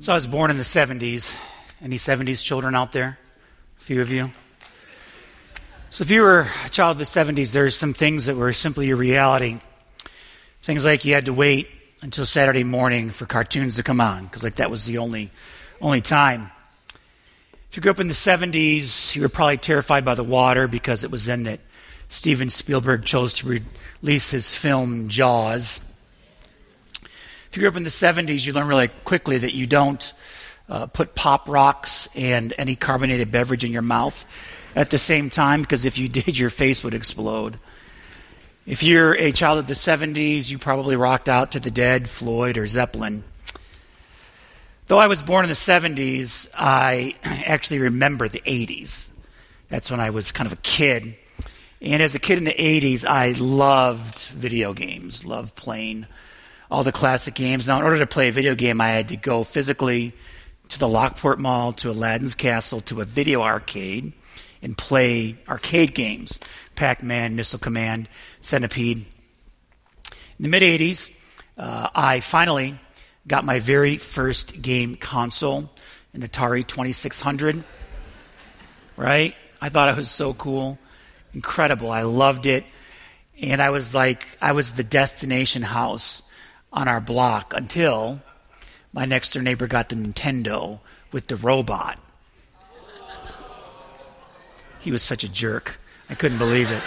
So I was born in the 70s. Any 70s children out there? A few of you? So if you were a child of the 70s, there's some things that were simply a reality. Things like you had to wait until Saturday morning for cartoons to come on, because like that was the only, only time. If you grew up in the 70s, you were probably terrified by the water because it was then that Steven Spielberg chose to release his film Jaws. If you grew up in the 70s, you learn really quickly that you don't uh, put pop rocks and any carbonated beverage in your mouth at the same time because if you did, your face would explode. If you're a child of the 70s, you probably rocked out to the Dead, Floyd, or Zeppelin. Though I was born in the 70s, I actually remember the 80s. That's when I was kind of a kid. And as a kid in the 80s, I loved video games, loved playing all the classic games. Now, in order to play a video game, I had to go physically to the Lockport Mall, to Aladdin's Castle, to a video arcade, and play arcade games Pac Man, Missile Command, Centipede. In the mid 80s, uh, I finally got my very first game console, an Atari 2600. Right? I thought it was so cool. Incredible. I loved it. And I was like, I was the destination house on our block until my next door neighbor got the Nintendo with the robot. He was such a jerk. I couldn't believe it.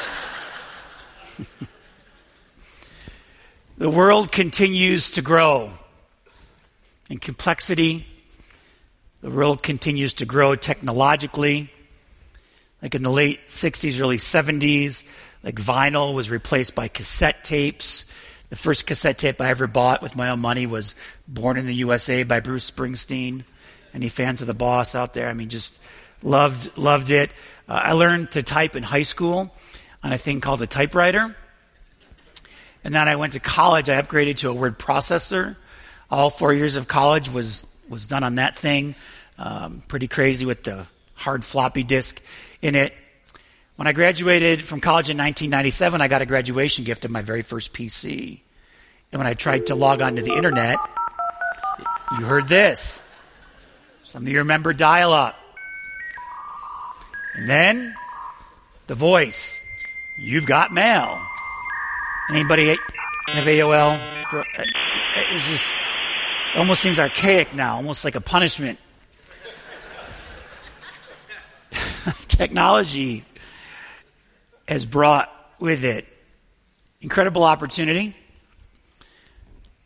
the world continues to grow in complexity. The world continues to grow technologically. Like in the late 60s, early 70s, like vinyl was replaced by cassette tapes. The first cassette tape I ever bought with my own money was Born in the USA by Bruce Springsteen. Any fans of the boss out there? I mean, just loved, loved it. Uh, I learned to type in high school on a thing called a typewriter. And then I went to college. I upgraded to a word processor. All four years of college was, was done on that thing. Um, pretty crazy with the hard floppy disk in it. When I graduated from college in 1997, I got a graduation gift of my very first PC. And when I tried to log onto the internet, you heard this. Some of you remember dial up. And then the voice. You've got mail. Anybody have AOL? Just it almost seems archaic now, almost like a punishment. Technology has brought with it incredible opportunity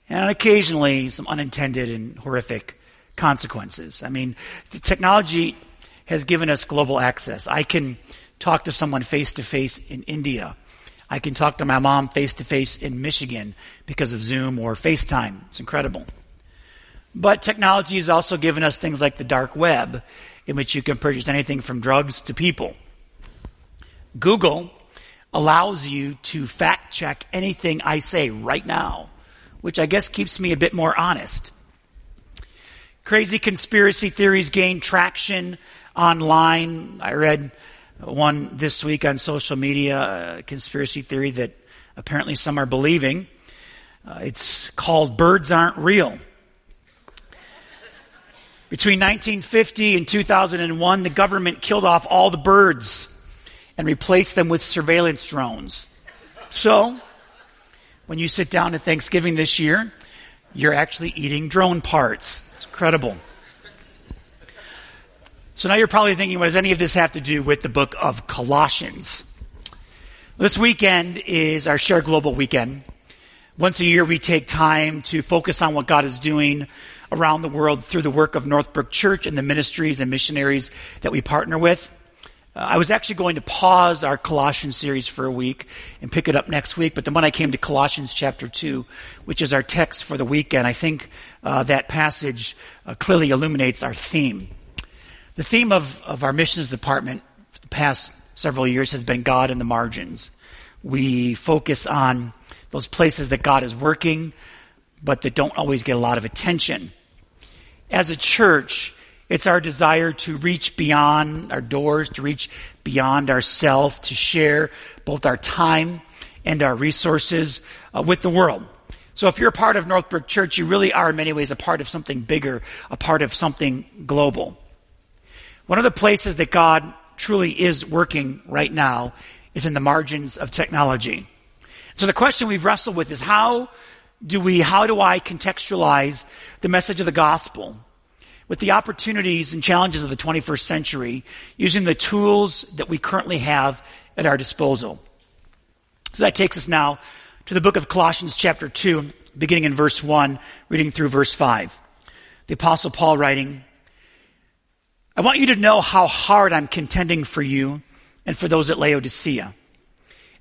and occasionally some unintended and horrific consequences. I mean, technology has given us global access. I can talk to someone face to face in India. I can talk to my mom face to face in Michigan because of Zoom or FaceTime. It's incredible. But technology has also given us things like the dark web, in which you can purchase anything from drugs to people. Google allows you to fact check anything I say right now, which I guess keeps me a bit more honest. Crazy conspiracy theories gain traction online. I read one this week on social media, a conspiracy theory that apparently some are believing. Uh, it's called Birds Aren't Real. Between 1950 and 2001, the government killed off all the birds and replaced them with surveillance drones. So, when you sit down to Thanksgiving this year, you're actually eating drone parts. It's incredible. So now you're probably thinking, what does any of this have to do with the book of Colossians? This weekend is our Share Global weekend. Once a year, we take time to focus on what God is doing around the world through the work of Northbrook Church and the ministries and missionaries that we partner with. Uh, I was actually going to pause our Colossians series for a week and pick it up next week, but then when I came to Colossians chapter 2, which is our text for the weekend, I think uh, that passage uh, clearly illuminates our theme. The theme of, of our missions department for the past several years has been God in the margins. We focus on those places that God is working, but that don't always get a lot of attention. As a church, it's our desire to reach beyond our doors, to reach beyond ourself, to share both our time and our resources uh, with the world. So if you're a part of Northbrook Church, you really are in many ways a part of something bigger, a part of something global. One of the places that God truly is working right now is in the margins of technology. So the question we've wrestled with is how do we, how do I contextualize the message of the gospel with the opportunities and challenges of the 21st century using the tools that we currently have at our disposal? So that takes us now to the book of Colossians chapter 2, beginning in verse 1, reading through verse 5. The apostle Paul writing, I want you to know how hard I'm contending for you and for those at Laodicea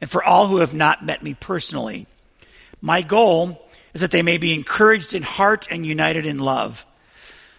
and for all who have not met me personally. My goal is that they may be encouraged in heart and united in love,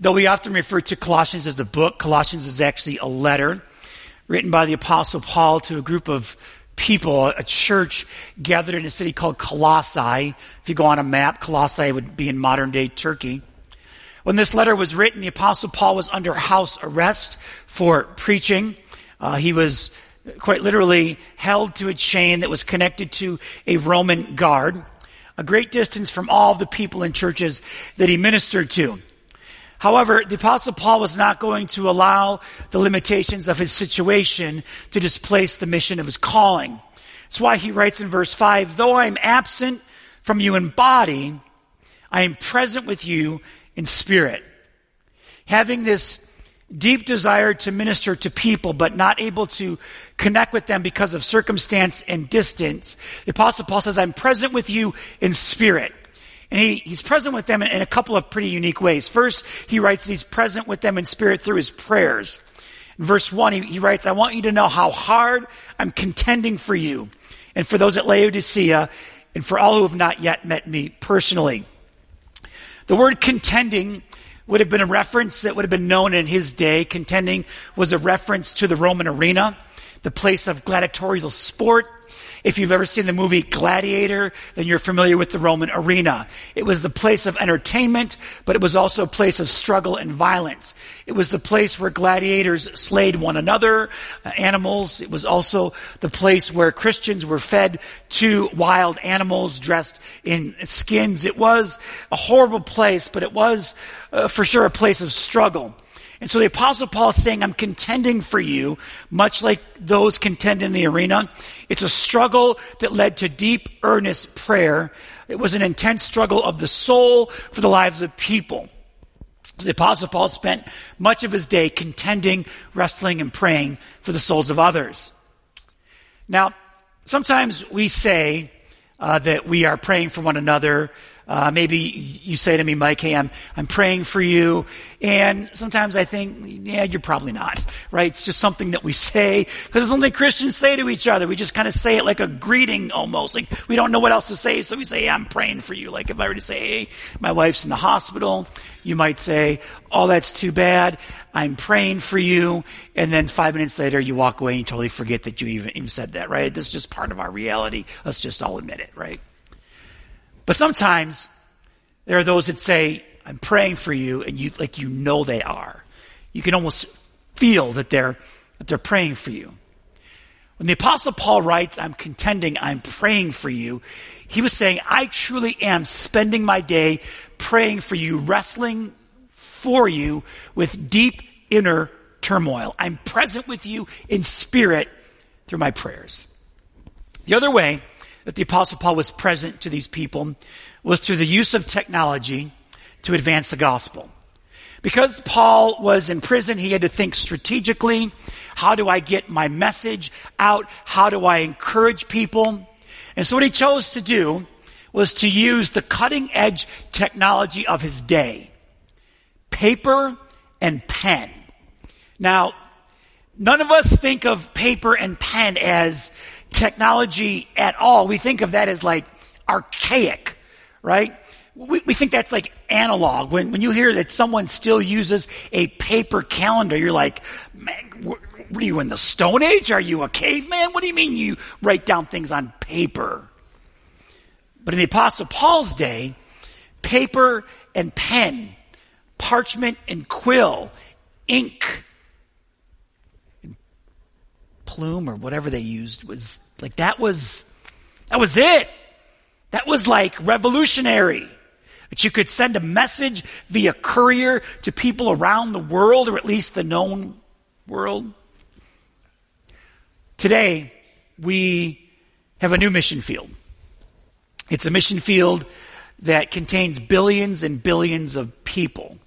Though we often refer to Colossians as a book, Colossians is actually a letter written by the Apostle Paul to a group of people, a church gathered in a city called Colossae. If you go on a map, Colossae would be in modern day Turkey. When this letter was written, the Apostle Paul was under house arrest for preaching. Uh, he was quite literally held to a chain that was connected to a Roman guard, a great distance from all the people and churches that he ministered to. However, the apostle Paul was not going to allow the limitations of his situation to displace the mission of his calling. That's why he writes in verse 5, though I am absent from you in body, I am present with you in spirit. Having this deep desire to minister to people, but not able to connect with them because of circumstance and distance, the apostle Paul says, I'm present with you in spirit. And he, he's present with them in, in a couple of pretty unique ways. First, he writes that he's present with them in spirit through his prayers. In verse 1, he, he writes, I want you to know how hard I'm contending for you and for those at Laodicea and for all who have not yet met me personally. The word contending would have been a reference that would have been known in his day. Contending was a reference to the Roman arena, the place of gladiatorial sport. If you've ever seen the movie Gladiator, then you're familiar with the Roman arena. It was the place of entertainment, but it was also a place of struggle and violence. It was the place where gladiators slayed one another, uh, animals. It was also the place where Christians were fed to wild animals dressed in skins. It was a horrible place, but it was uh, for sure a place of struggle. And so the apostle Paul is saying, I'm contending for you, much like those contend in the arena. It's a struggle that led to deep, earnest prayer. It was an intense struggle of the soul for the lives of people. So the apostle Paul spent much of his day contending, wrestling, and praying for the souls of others. Now, sometimes we say uh, that we are praying for one another uh, maybe you say to me, Mike, hey, I'm, I'm praying for you. And sometimes I think, yeah, you're probably not, right? It's just something that we say because it's something Christians say to each other. We just kind of say it like a greeting almost. Like we don't know what else to say. So we say, yeah, I'm praying for you. Like if I were to say, hey, my wife's in the hospital, you might say, oh, that's too bad. I'm praying for you. And then five minutes later, you walk away and you totally forget that you even, even said that, right? This is just part of our reality. Let's just all admit it, right? But sometimes there are those that say, I'm praying for you, and you, like you know they are. You can almost feel that they're, that they're praying for you. When the apostle Paul writes, I'm contending, I'm praying for you, he was saying, I truly am spending my day praying for you, wrestling for you with deep inner turmoil. I'm present with you in spirit through my prayers. The other way that the Apostle Paul was present to these people was through the use of technology to advance the gospel. Because Paul was in prison, he had to think strategically. How do I get my message out? How do I encourage people? And so what he chose to do was to use the cutting edge technology of his day. Paper and pen. Now, none of us think of paper and pen as technology at all. We think of that as like archaic, right? we, we think that's like analog. When, when you hear that someone still uses a paper calendar, you're like, man, what, are you in the Stone Age? Are you a caveman? What do you mean you write down things on paper? But in the Apostle Paul's day, paper and pen, parchment and quill, ink, plume or whatever they used was like that was that was it. That was like revolutionary. That you could send a message via courier to people around the world, or at least the known world. Today, we have a new mission field. It's a mission field that contains billions and billions of people.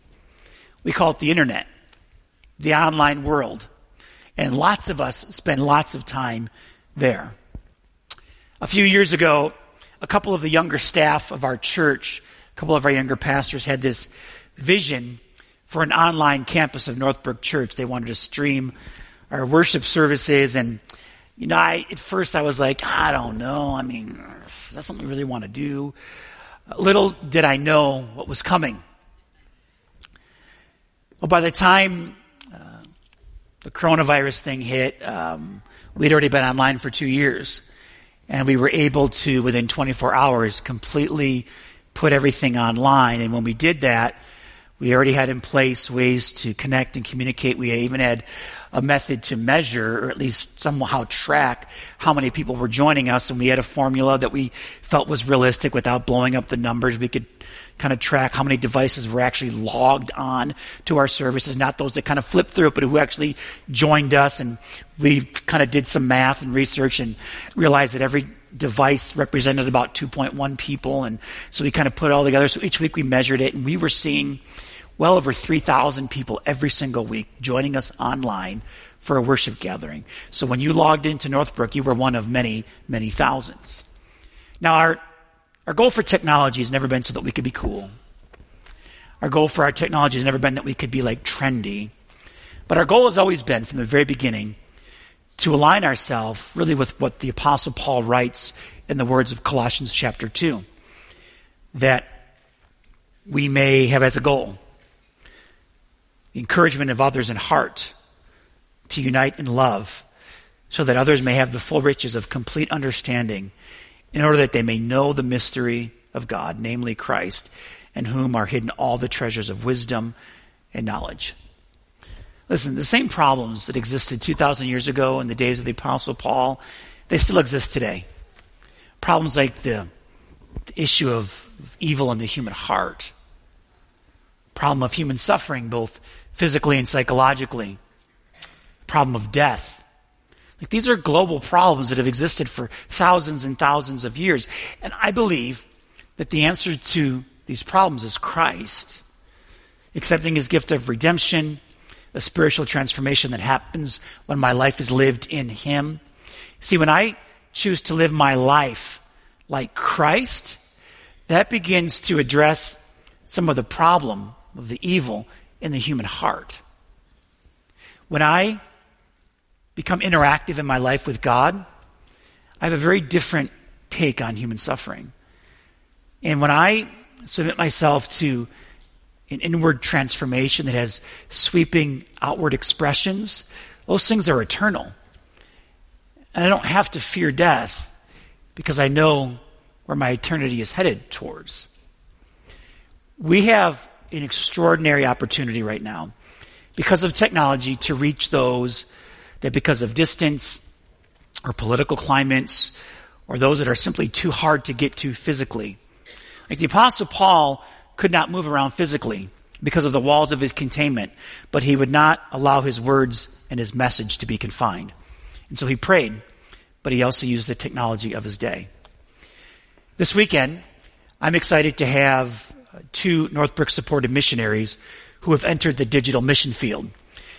We call it the internet, the online world. And lots of us spend lots of time there. A few years ago, a couple of the younger staff of our church, a couple of our younger pastors had this vision for an online campus of Northbrook Church. They wanted to stream our worship services and you know, I, at first I was like, I don't know. I mean, that's something we really want to do. Little did I know what was coming. Well, by the time the coronavirus thing hit, um, we'd already been online for two years. And we were able to, within 24 hours, completely put everything online. And when we did that, we already had in place ways to connect and communicate. We even had a method to measure, or at least somehow track, how many people were joining us. And we had a formula that we felt was realistic without blowing up the numbers. We could kind of track how many devices were actually logged on to our services, not those that kind of flipped through it, but who actually joined us. And we kind of did some math and research and realized that every device represented about 2.1 people. And so we kind of put it all together. So each week we measured it and we were seeing well over 3,000 people every single week joining us online for a worship gathering. So when you logged into Northbrook, you were one of many, many thousands. Now our our goal for technology has never been so that we could be cool. Our goal for our technology has never been that we could be like trendy. But our goal has always been from the very beginning to align ourselves really with what the apostle Paul writes in the words of Colossians chapter 2 that we may have as a goal the encouragement of others in heart to unite in love so that others may have the full riches of complete understanding in order that they may know the mystery of God, namely Christ, in whom are hidden all the treasures of wisdom and knowledge. Listen, the same problems that existed 2,000 years ago in the days of the Apostle Paul, they still exist today. Problems like the, the issue of evil in the human heart, problem of human suffering, both physically and psychologically, problem of death, like these are global problems that have existed for thousands and thousands of years. And I believe that the answer to these problems is Christ. Accepting his gift of redemption, a spiritual transformation that happens when my life is lived in him. See, when I choose to live my life like Christ, that begins to address some of the problem of the evil in the human heart. When I become interactive in my life with God, I have a very different take on human suffering. And when I submit myself to an inward transformation that has sweeping outward expressions, those things are eternal. And I don't have to fear death because I know where my eternity is headed towards. We have an extraordinary opportunity right now because of technology to reach those that because of distance or political climates or those that are simply too hard to get to physically. Like the apostle Paul could not move around physically because of the walls of his containment, but he would not allow his words and his message to be confined. And so he prayed, but he also used the technology of his day. This weekend, I'm excited to have uh, two Northbrook supported missionaries who have entered the digital mission field.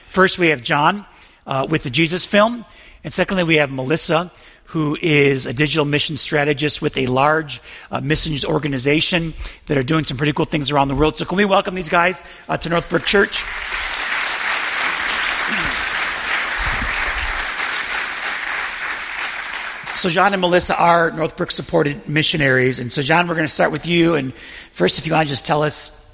First, we have John, uh, with the Jesus film. And secondly, we have Melissa, who is a digital mission strategist with a large uh, missions organization that are doing some pretty cool things around the world. So can we welcome these guys uh, to Northbrook Church? So John and Melissa are Northbrook supported missionaries. And so John, we're going to start with you. And first, if you want to just tell us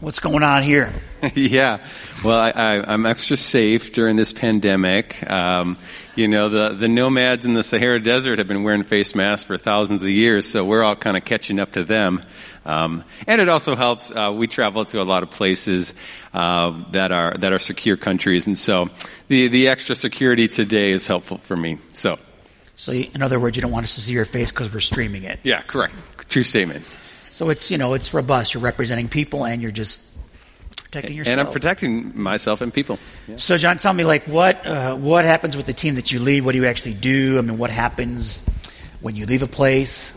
what's going on here. yeah. Well, I, am extra safe during this pandemic. Um, you know, the, the nomads in the Sahara Desert have been wearing face masks for thousands of years, so we're all kind of catching up to them. Um, and it also helps. Uh, we travel to a lot of places uh, that are that are secure countries, and so the the extra security today is helpful for me. So, so in other words, you don't want us to see your face because we're streaming it. Yeah, correct. True statement. So it's you know it's robust. You're representing people, and you're just protecting yourself. And I'm protecting myself and people. Yeah. So, John, tell me, like, what uh, what happens with the team that you lead? What do you actually do? I mean, what happens when you leave a place?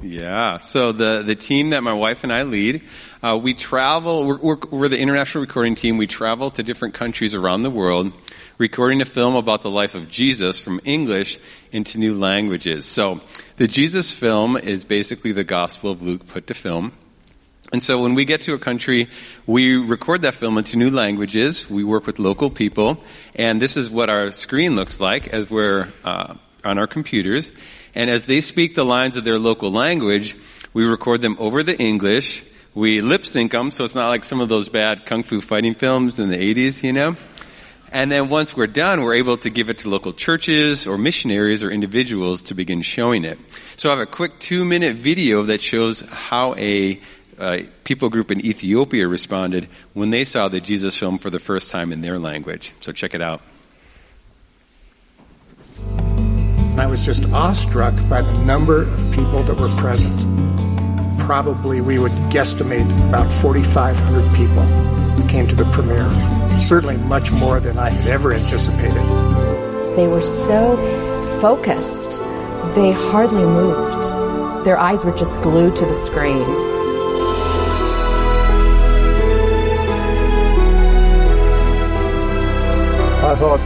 Yeah. So the the team that my wife and I lead, uh, we travel. We're, we're, we're the international recording team. We travel to different countries around the world, recording a film about the life of Jesus from English into new languages. So the Jesus film is basically the Gospel of Luke put to film. And so when we get to a country, we record that film into new languages. We work with local people, and this is what our screen looks like as we're uh, on our computers. And as they speak the lines of their local language, we record them over the English. We lip sync them, so it's not like some of those bad kung fu fighting films in the 80s, you know? And then once we're done, we're able to give it to local churches or missionaries or individuals to begin showing it. So I have a quick two minute video that shows how a uh, people group in Ethiopia responded when they saw the Jesus film for the first time in their language. So check it out. I was just awestruck by the number of people that were present. Probably we would guesstimate about 4,500 people came to the premiere. Certainly much more than I had ever anticipated. They were so focused, they hardly moved. Their eyes were just glued to the screen. I thought,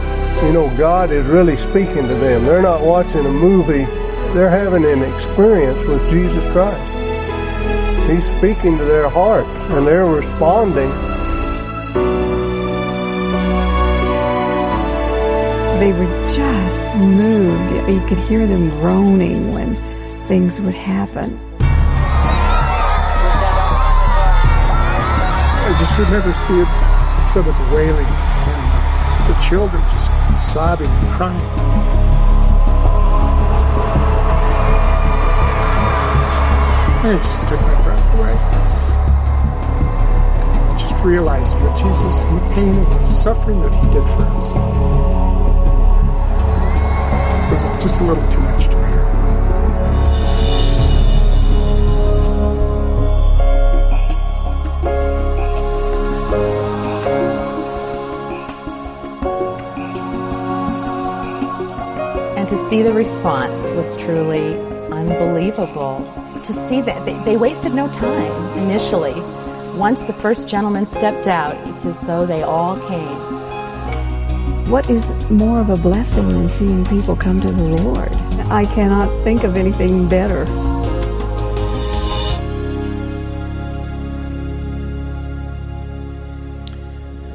you know, God is really speaking to them. They're not watching a movie, they're having an experience with Jesus Christ. He's speaking to their hearts and they're responding. They were just moved. You could hear them groaning when things would happen. I just remember seeing some of the wailing and the children just sobbing and crying. It just took my breath away. I just realized what Jesus, the pain and the suffering that He did for us, was just a little too much to bear. And to see the response was truly unbelievable. To see that they, they wasted no time initially. Once the first gentleman stepped out, it's as though they all came. What is more of a blessing than seeing people come to the Lord? I cannot think of anything better.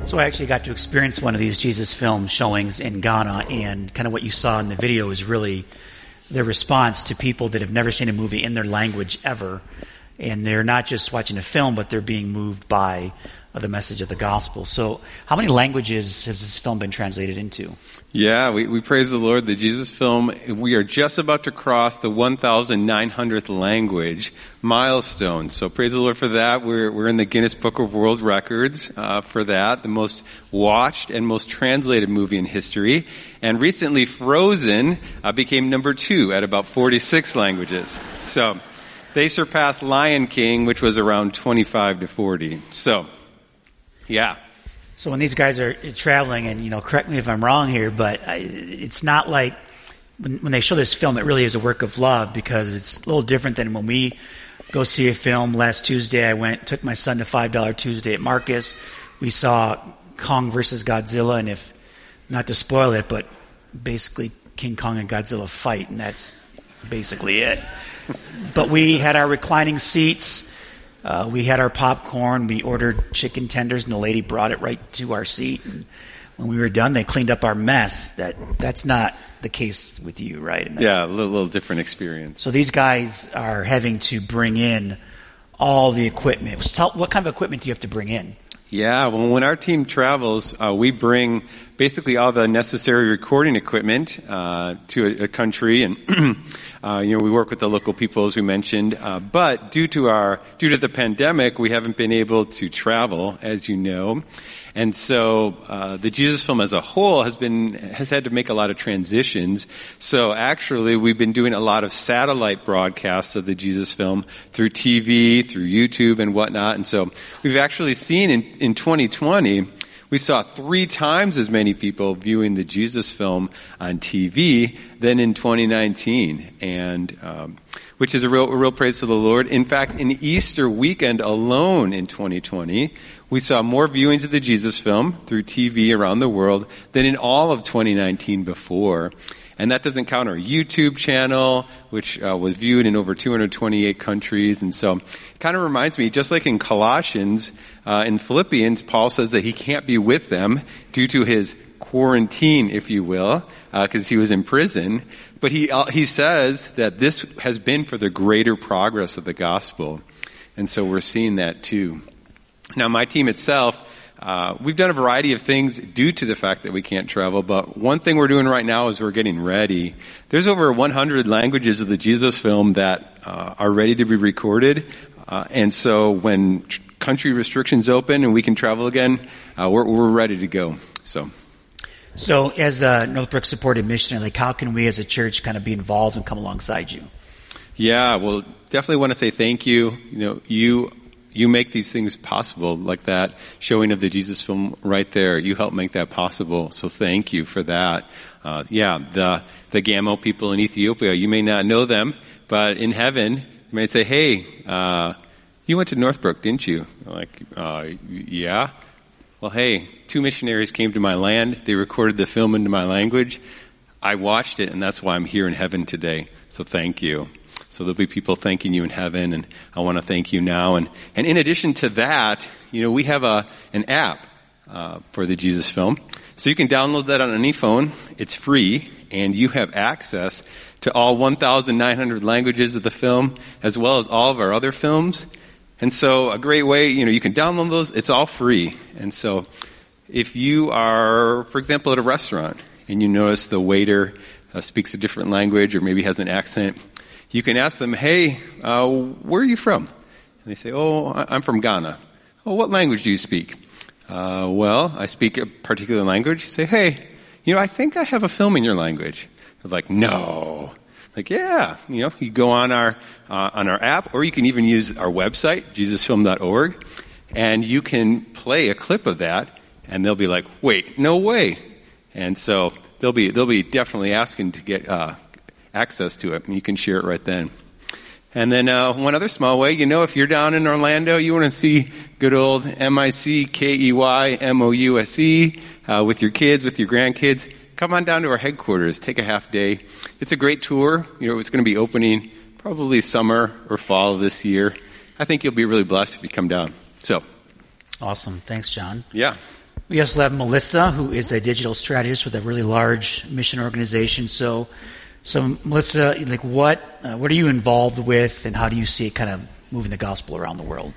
So I actually got to experience one of these Jesus film showings in Ghana, and kind of what you saw in the video is really their response to people that have never seen a movie in their language ever. And they're not just watching a film, but they're being moved by the message of the gospel. So, how many languages has this film been translated into? Yeah, we, we praise the Lord. The Jesus film, we are just about to cross the 1,900th language milestone. So praise the Lord for that. We're, we're in the Guinness Book of World Records uh, for that, the most watched and most translated movie in history. And recently, Frozen uh, became number two at about 46 languages. So they surpassed Lion King, which was around 25 to 40. So, yeah. So when these guys are traveling, and you know, correct me if I'm wrong here, but it's not like when, when they show this film, it really is a work of love because it's a little different than when we go see a film. Last Tuesday, I went, took my son to Five Dollar Tuesday at Marcus. We saw Kong versus Godzilla, and if not to spoil it, but basically King Kong and Godzilla fight, and that's basically it. but we had our reclining seats. Uh, we had our popcorn. We ordered chicken tenders, and the lady brought it right to our seat. And when we were done, they cleaned up our mess. That that's not the case with you, right? And that's- Yeah, a little, little different experience. So these guys are having to bring in all the equipment. Tell, what kind of equipment do you have to bring in? Yeah, well, when our team travels, uh, we bring basically all the necessary recording equipment uh, to a, a, country, and uh, you know we work with the local people as we mentioned. Uh, but due to our due to the pandemic, we haven't been able to travel, as you know. And so uh, the Jesus film as a whole has been has had to make a lot of transitions. So actually, we've been doing a lot of satellite broadcasts of the Jesus film through TV, through YouTube, and whatnot. And so we've actually seen in in 2020 we saw three times as many people viewing the Jesus film on TV than in 2019, and um, which is a real, a real praise to the Lord. In fact, in Easter weekend alone in 2020, we saw more viewings of the Jesus film through TV around the world than in all of 2019 before. And that doesn't count our YouTube channel, which uh, was viewed in over 228 countries. And so it kind of reminds me, just like in Colossians, uh, in Philippians, Paul says that he can't be with them due to his quarantine, if you will, because uh, he was in prison. But he, uh, he says that this has been for the greater progress of the gospel. And so we're seeing that too. Now, my team itself, uh, we've done a variety of things due to the fact that we can't travel, but one thing we're doing right now is we're getting ready. There's over 100 languages of the Jesus film that uh, are ready to be recorded, uh, and so when tr- country restrictions open and we can travel again, uh, we're, we're ready to go. So. So, as a Northbrook supported missionary, like how can we as a church kind of be involved and come alongside you? Yeah, well, definitely want to say thank you. You know, you you make these things possible, like that showing of the Jesus film right there. You help make that possible, so thank you for that. Uh, yeah, the the Gamo people in Ethiopia. You may not know them, but in heaven, you may say, "Hey, uh, you went to Northbrook, didn't you?" Like, uh, yeah. Well, hey, two missionaries came to my land. They recorded the film into my language. I watched it, and that's why I'm here in heaven today. So thank you. So there'll be people thanking you in heaven, and I want to thank you now. And, and in addition to that, you know, we have a, an app uh, for the Jesus film. So you can download that on any phone. It's free, and you have access to all 1,900 languages of the film, as well as all of our other films. And so a great way, you know, you can download those. It's all free. And so if you are, for example, at a restaurant and you notice the waiter uh, speaks a different language or maybe has an accent, you can ask them, hey, uh, where are you from? And they say, oh, I'm from Ghana. Oh, what language do you speak? Uh, well, I speak a particular language. You say, hey, you know, I think I have a film in your language. They're like, no. Like, yeah, you know, you go on our, uh, on our app, or you can even use our website, jesusfilm.org, and you can play a clip of that, and they'll be like, wait, no way. And so they'll be, they'll be definitely asking to get, uh, access to it, you can share it right then. And then uh, one other small way, you know, if you're down in Orlando, you want to see good old M-I-C-K-E-Y-M-O-U-S-E uh, with your kids, with your grandkids, come on down to our headquarters. Take a half day. It's a great tour. You know, it's going to be opening probably summer or fall of this year. I think you'll be really blessed if you come down. So. Awesome. Thanks, John. Yeah. We also have Melissa, who is a digital strategist with a really large mission organization. So so, Melissa, like what uh, what are you involved with, and how do you see it kind of moving the gospel around the world?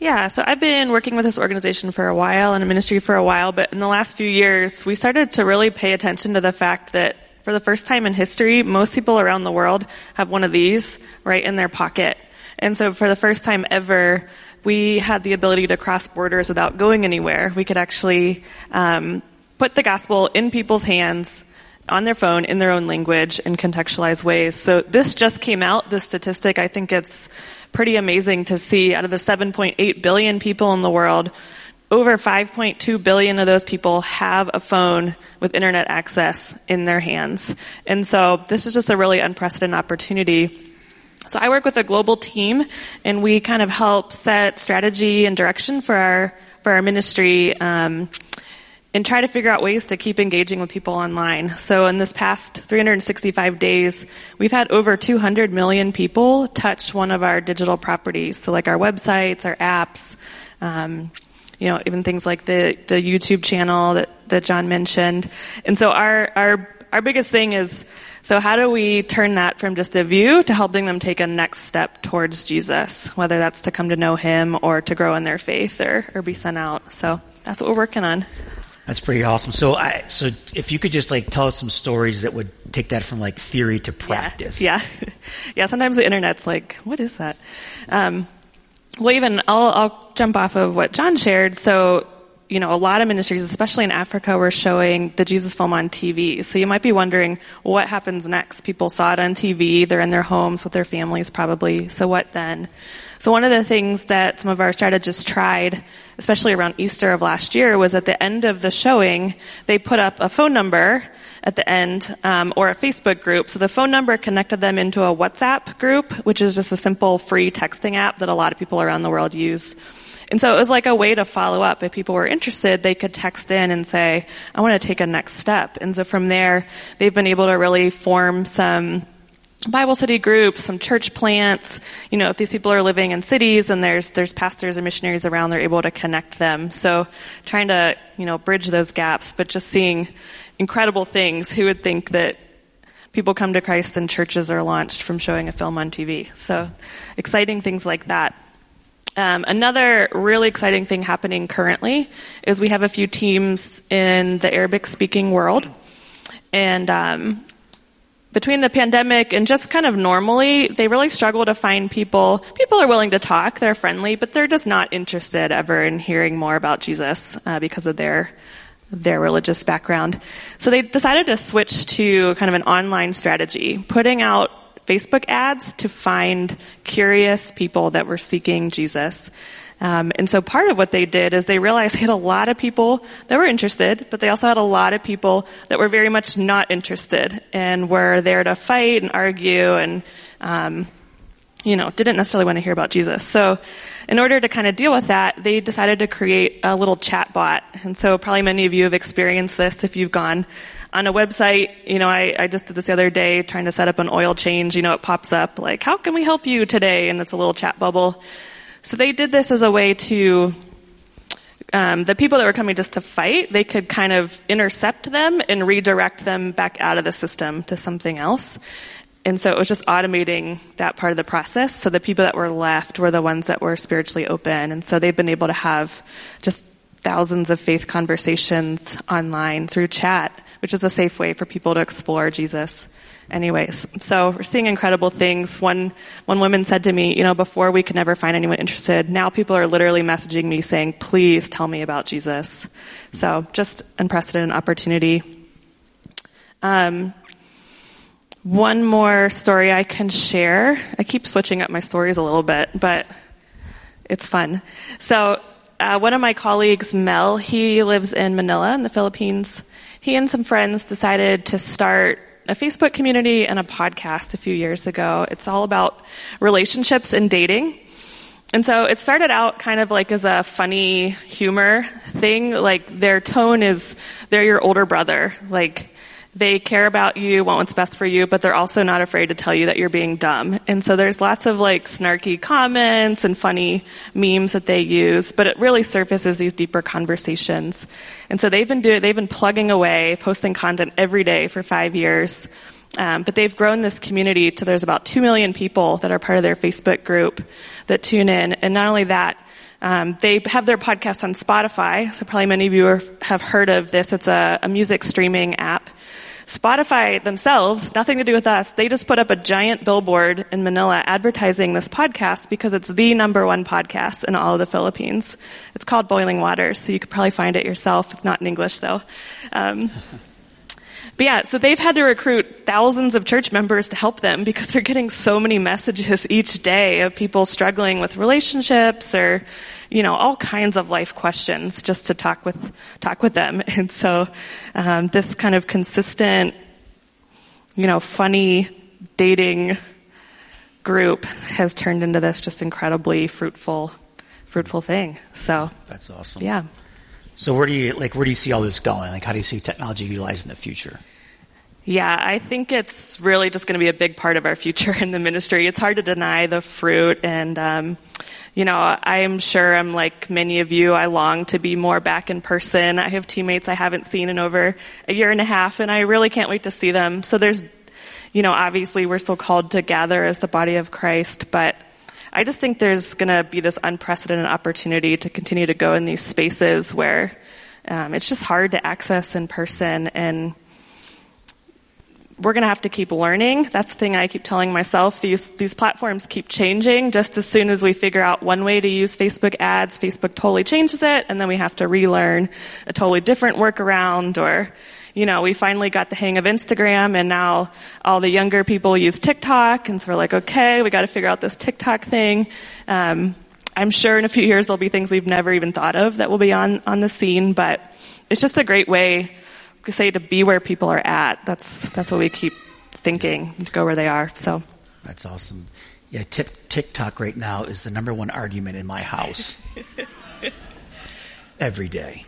Yeah, so I've been working with this organization for a while and a ministry for a while, but in the last few years, we started to really pay attention to the fact that for the first time in history, most people around the world have one of these right in their pocket. And so for the first time ever, we had the ability to cross borders without going anywhere. We could actually um, put the gospel in people's hands on their phone in their own language in contextualized ways. So this just came out, this statistic. I think it's pretty amazing to see out of the 7.8 billion people in the world, over 5.2 billion of those people have a phone with internet access in their hands. And so this is just a really unprecedented opportunity. So I work with a global team and we kind of help set strategy and direction for our, for our ministry. Um, and try to figure out ways to keep engaging with people online. So in this past 365 days, we've had over 200 million people touch one of our digital properties. So like our websites, our apps, um, you know, even things like the, the YouTube channel that, that John mentioned. And so our, our, our biggest thing is, so how do we turn that from just a view to helping them take a next step towards Jesus, whether that's to come to know Him or to grow in their faith or, or be sent out. So that's what we're working on. That's pretty awesome. So, I, so if you could just like tell us some stories that would take that from like theory to practice. Yeah, yeah. yeah sometimes the internet's like, what is that? Um, well, even I'll, I'll jump off of what John shared. So, you know, a lot of ministries, especially in Africa, were showing the Jesus film on TV. So you might be wondering, what happens next? People saw it on TV. They're in their homes with their families probably. So what then? So one of the things that some of our strategists tried, especially around Easter of last year, was at the end of the showing, they put up a phone number at the end um, or a Facebook group. So the phone number connected them into a WhatsApp group, which is just a simple free texting app that a lot of people around the world use. And so it was like a way to follow up. If people were interested, they could text in and say, I want to take a next step. And so from there, they've been able to really form some Bible study groups, some church plants. You know, if these people are living in cities and there's there's pastors and missionaries around, they're able to connect them. So trying to, you know, bridge those gaps, but just seeing incredible things. Who would think that people come to Christ and churches are launched from showing a film on TV? So exciting things like that. Um, another really exciting thing happening currently is we have a few teams in the Arabic speaking world. And um, between the pandemic and just kind of normally, they really struggle to find people. People are willing to talk, they're friendly, but they're just not interested ever in hearing more about Jesus uh, because of their their religious background. So they decided to switch to kind of an online strategy, putting out Facebook ads to find curious people that were seeking Jesus. Um, and so part of what they did is they realized they had a lot of people that were interested, but they also had a lot of people that were very much not interested and were there to fight and argue and, um, you know, didn't necessarily want to hear about Jesus. So in order to kind of deal with that, they decided to create a little chat bot. And so probably many of you have experienced this if you've gone on a website, you know, I, I just did this the other day trying to set up an oil change, you know, it pops up like, how can we help you today? And it's a little chat bubble. So they did this as a way to, um, the people that were coming just to fight, they could kind of intercept them and redirect them back out of the system to something else. And so it was just automating that part of the process. So the people that were left were the ones that were spiritually open. And so they've been able to have just thousands of faith conversations online through chat which is a safe way for people to explore Jesus. Anyways, so we're seeing incredible things. One, one woman said to me, you know, before we could never find anyone interested, now people are literally messaging me saying, please tell me about Jesus. So just unprecedented opportunity. Um, one more story I can share. I keep switching up my stories a little bit, but it's fun. So, uh, one of my colleagues, Mel, he lives in Manila in the Philippines he and some friends decided to start a Facebook community and a podcast a few years ago. It's all about relationships and dating. And so it started out kind of like as a funny humor thing. Like their tone is, they're your older brother. Like they care about you, want what's best for you, but they're also not afraid to tell you that you're being dumb. And so there's lots of like snarky comments and funny memes that they use, but it really surfaces these deeper conversations. And so they've been doing, they've been plugging away, posting content every day for five years. Um, but they've grown this community to there's about two million people that are part of their Facebook group that tune in. And not only that, um, they have their podcast on Spotify, so probably many of you are, have heard of this. It's a, a music streaming app. Spotify themselves, nothing to do with us, they just put up a giant billboard in Manila advertising this podcast because it's the number one podcast in all of the Philippines. It's called Boiling Waters, so you could probably find it yourself. It's not in English though. Um, but yeah, so they've had to recruit thousands of church members to help them because they're getting so many messages each day of people struggling with relationships or you know, all kinds of life questions just to talk with, talk with them. And so, um, this kind of consistent, you know, funny dating group has turned into this just incredibly fruitful, fruitful thing. So. That's awesome. Yeah. So where do you, like, where do you see all this going? Like, how do you see technology utilized in the future? Yeah, I think it's really just going to be a big part of our future in the ministry. It's hard to deny the fruit and, um, you know, I am sure I'm like many of you. I long to be more back in person. I have teammates I haven't seen in over a year and a half and I really can't wait to see them. So there's, you know, obviously we're still called to gather as the body of Christ, but I just think there's going to be this unprecedented opportunity to continue to go in these spaces where um, it's just hard to access in person and we're going to have to keep learning. That's the thing I keep telling myself. These, these platforms keep changing. Just as soon as we figure out one way to use Facebook ads, Facebook totally changes it, and then we have to relearn a totally different workaround or, you know, we finally got the hang of Instagram and now all the younger people use TikTok, and so we're like, okay, we got to figure out this TikTok thing. Um, I'm sure in a few years there'll be things we've never even thought of that will be on, on the scene, but it's just a great way say to be where people are at. That's that's what we keep thinking to go where they are. So that's awesome. Yeah, TikTok right now is the number one argument in my house every day.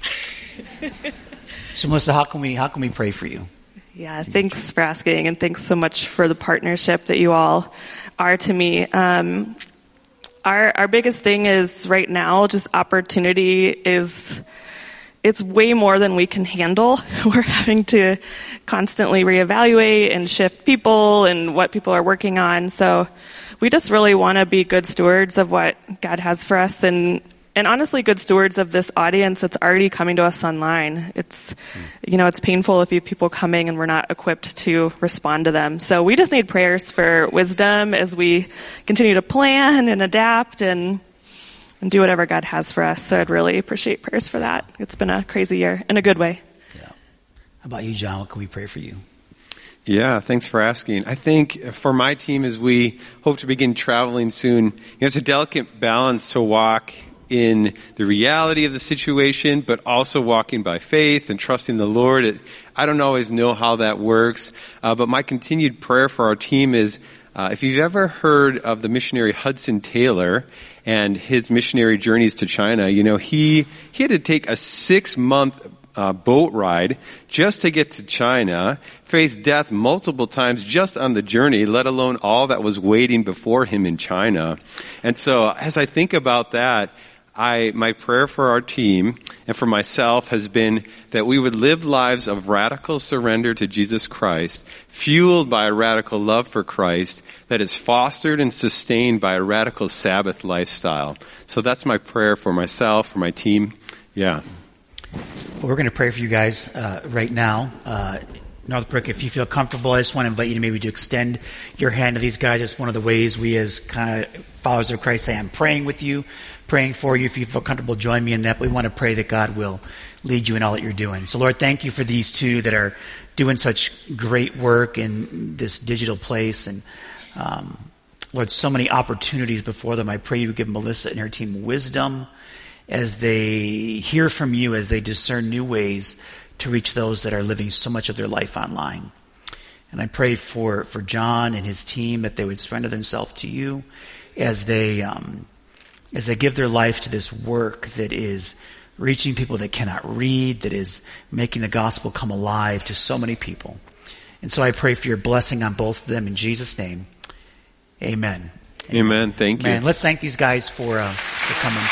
So, Melissa, how can we how can we pray for you? Yeah, thanks for asking, and thanks so much for the partnership that you all are to me. Um, our our biggest thing is right now just opportunity is it's way more than we can handle. We're having to constantly reevaluate and shift people and what people are working on. So we just really want to be good stewards of what God has for us and and honestly good stewards of this audience that's already coming to us online. It's you know, it's painful if you have people coming and we're not equipped to respond to them. So we just need prayers for wisdom as we continue to plan and adapt and and do whatever God has for us. So I'd really appreciate prayers for that. It's been a crazy year in a good way. Yeah. How about you, John? What can we pray for you? Yeah, thanks for asking. I think for my team, as we hope to begin traveling soon, you know, it's a delicate balance to walk in the reality of the situation, but also walking by faith and trusting the Lord. It, I don't always know how that works, uh, but my continued prayer for our team is uh, if you've ever heard of the missionary Hudson Taylor, and his missionary journeys to China, you know, he, he had to take a six month uh, boat ride just to get to China, faced death multiple times just on the journey, let alone all that was waiting before him in China. And so as I think about that, I, my prayer for our team and for myself has been that we would live lives of radical surrender to Jesus Christ, fueled by a radical love for Christ that is fostered and sustained by a radical Sabbath lifestyle. So that's my prayer for myself, for my team. Yeah. Well, we're going to pray for you guys uh, right now. Uh, Northbrook, if you feel comfortable, I just want to invite you to maybe to extend your hand to these guys. It's one of the ways we as kind of followers of Christ say, I'm praying with you praying for you. If you feel comfortable, join me in that. But we want to pray that God will lead you in all that you're doing. So, Lord, thank you for these two that are doing such great work in this digital place. And, um, Lord, so many opportunities before them. I pray you give Melissa and her team wisdom as they hear from you, as they discern new ways to reach those that are living so much of their life online. And I pray for, for John and his team that they would surrender themselves to you as they um, as they give their life to this work that is reaching people that cannot read, that is making the gospel come alive to so many people. And so I pray for your blessing on both of them in Jesus' name. Amen. Amen. Amen. Thank you. Man, let's thank these guys for, uh, for coming.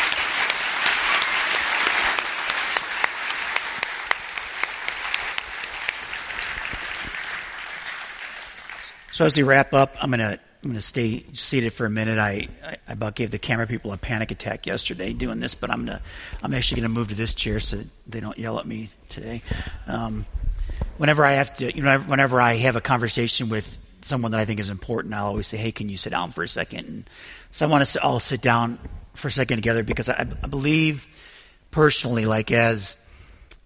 So as we wrap up, I'm going to I'm going to stay seated for a minute. I, I, about gave the camera people a panic attack yesterday doing this, but I'm gonna I'm actually going to move to this chair so they don't yell at me today. Um, whenever I have to, you know, whenever I have a conversation with someone that I think is important, I'll always say, "Hey, can you sit down for a second? And so I want us to all sit down for a second together because I, I believe personally, like as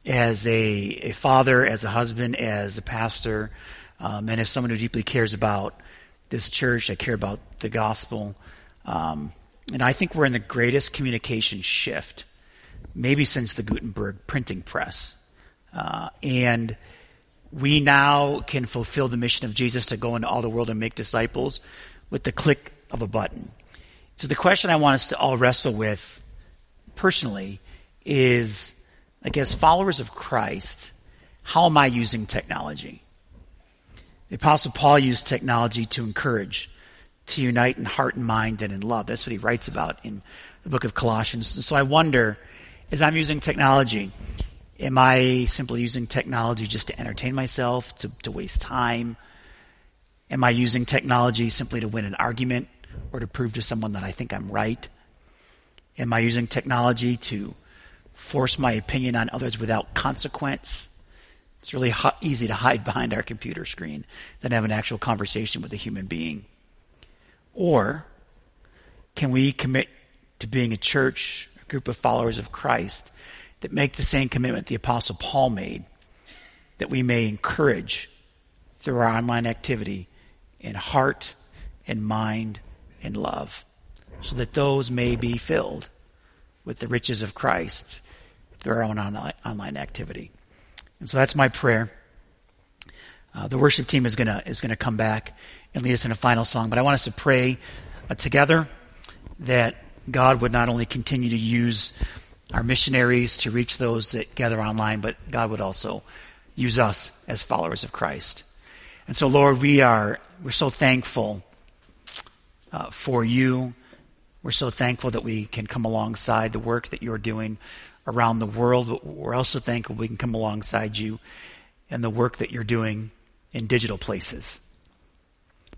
as a, a father, as a husband, as a pastor, um, and as someone who deeply cares about this church. I care about the gospel. Um, and I think we're in the greatest communication shift, maybe since the Gutenberg printing press. Uh, and we now can fulfill the mission of Jesus to go into all the world and make disciples with the click of a button. So the question I want us to all wrestle with personally is, like as followers of Christ, how am I using technology? The Apostle Paul used technology to encourage, to unite in heart and mind and in love. That's what he writes about in the book of Colossians. So I wonder, as I'm using technology, am I simply using technology just to entertain myself, to, to waste time? Am I using technology simply to win an argument or to prove to someone that I think I'm right? Am I using technology to force my opinion on others without consequence? It's really easy to hide behind our computer screen than have an actual conversation with a human being. Or can we commit to being a church, a group of followers of Christ that make the same commitment the Apostle Paul made, that we may encourage through our online activity in heart and mind and love, so that those may be filled with the riches of Christ through our own online activity. And so that's my prayer. Uh, the worship team is gonna is gonna come back and lead us in a final song, but I want us to pray uh, together that God would not only continue to use our missionaries to reach those that gather online, but God would also use us as followers of Christ. And so, Lord, we are we're so thankful uh, for you. We're so thankful that we can come alongside the work that you're doing around the world, but we're also thankful we can come alongside you and the work that you're doing in digital places.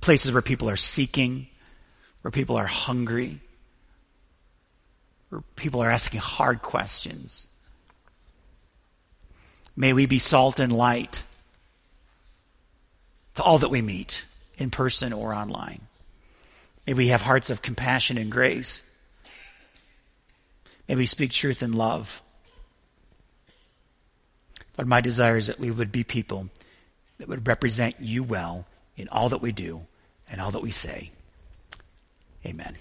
Places where people are seeking, where people are hungry, where people are asking hard questions. May we be salt and light to all that we meet, in person or online. May we have hearts of compassion and grace. May we speak truth in love. Lord, my desire is that we would be people that would represent you well in all that we do and all that we say. Amen.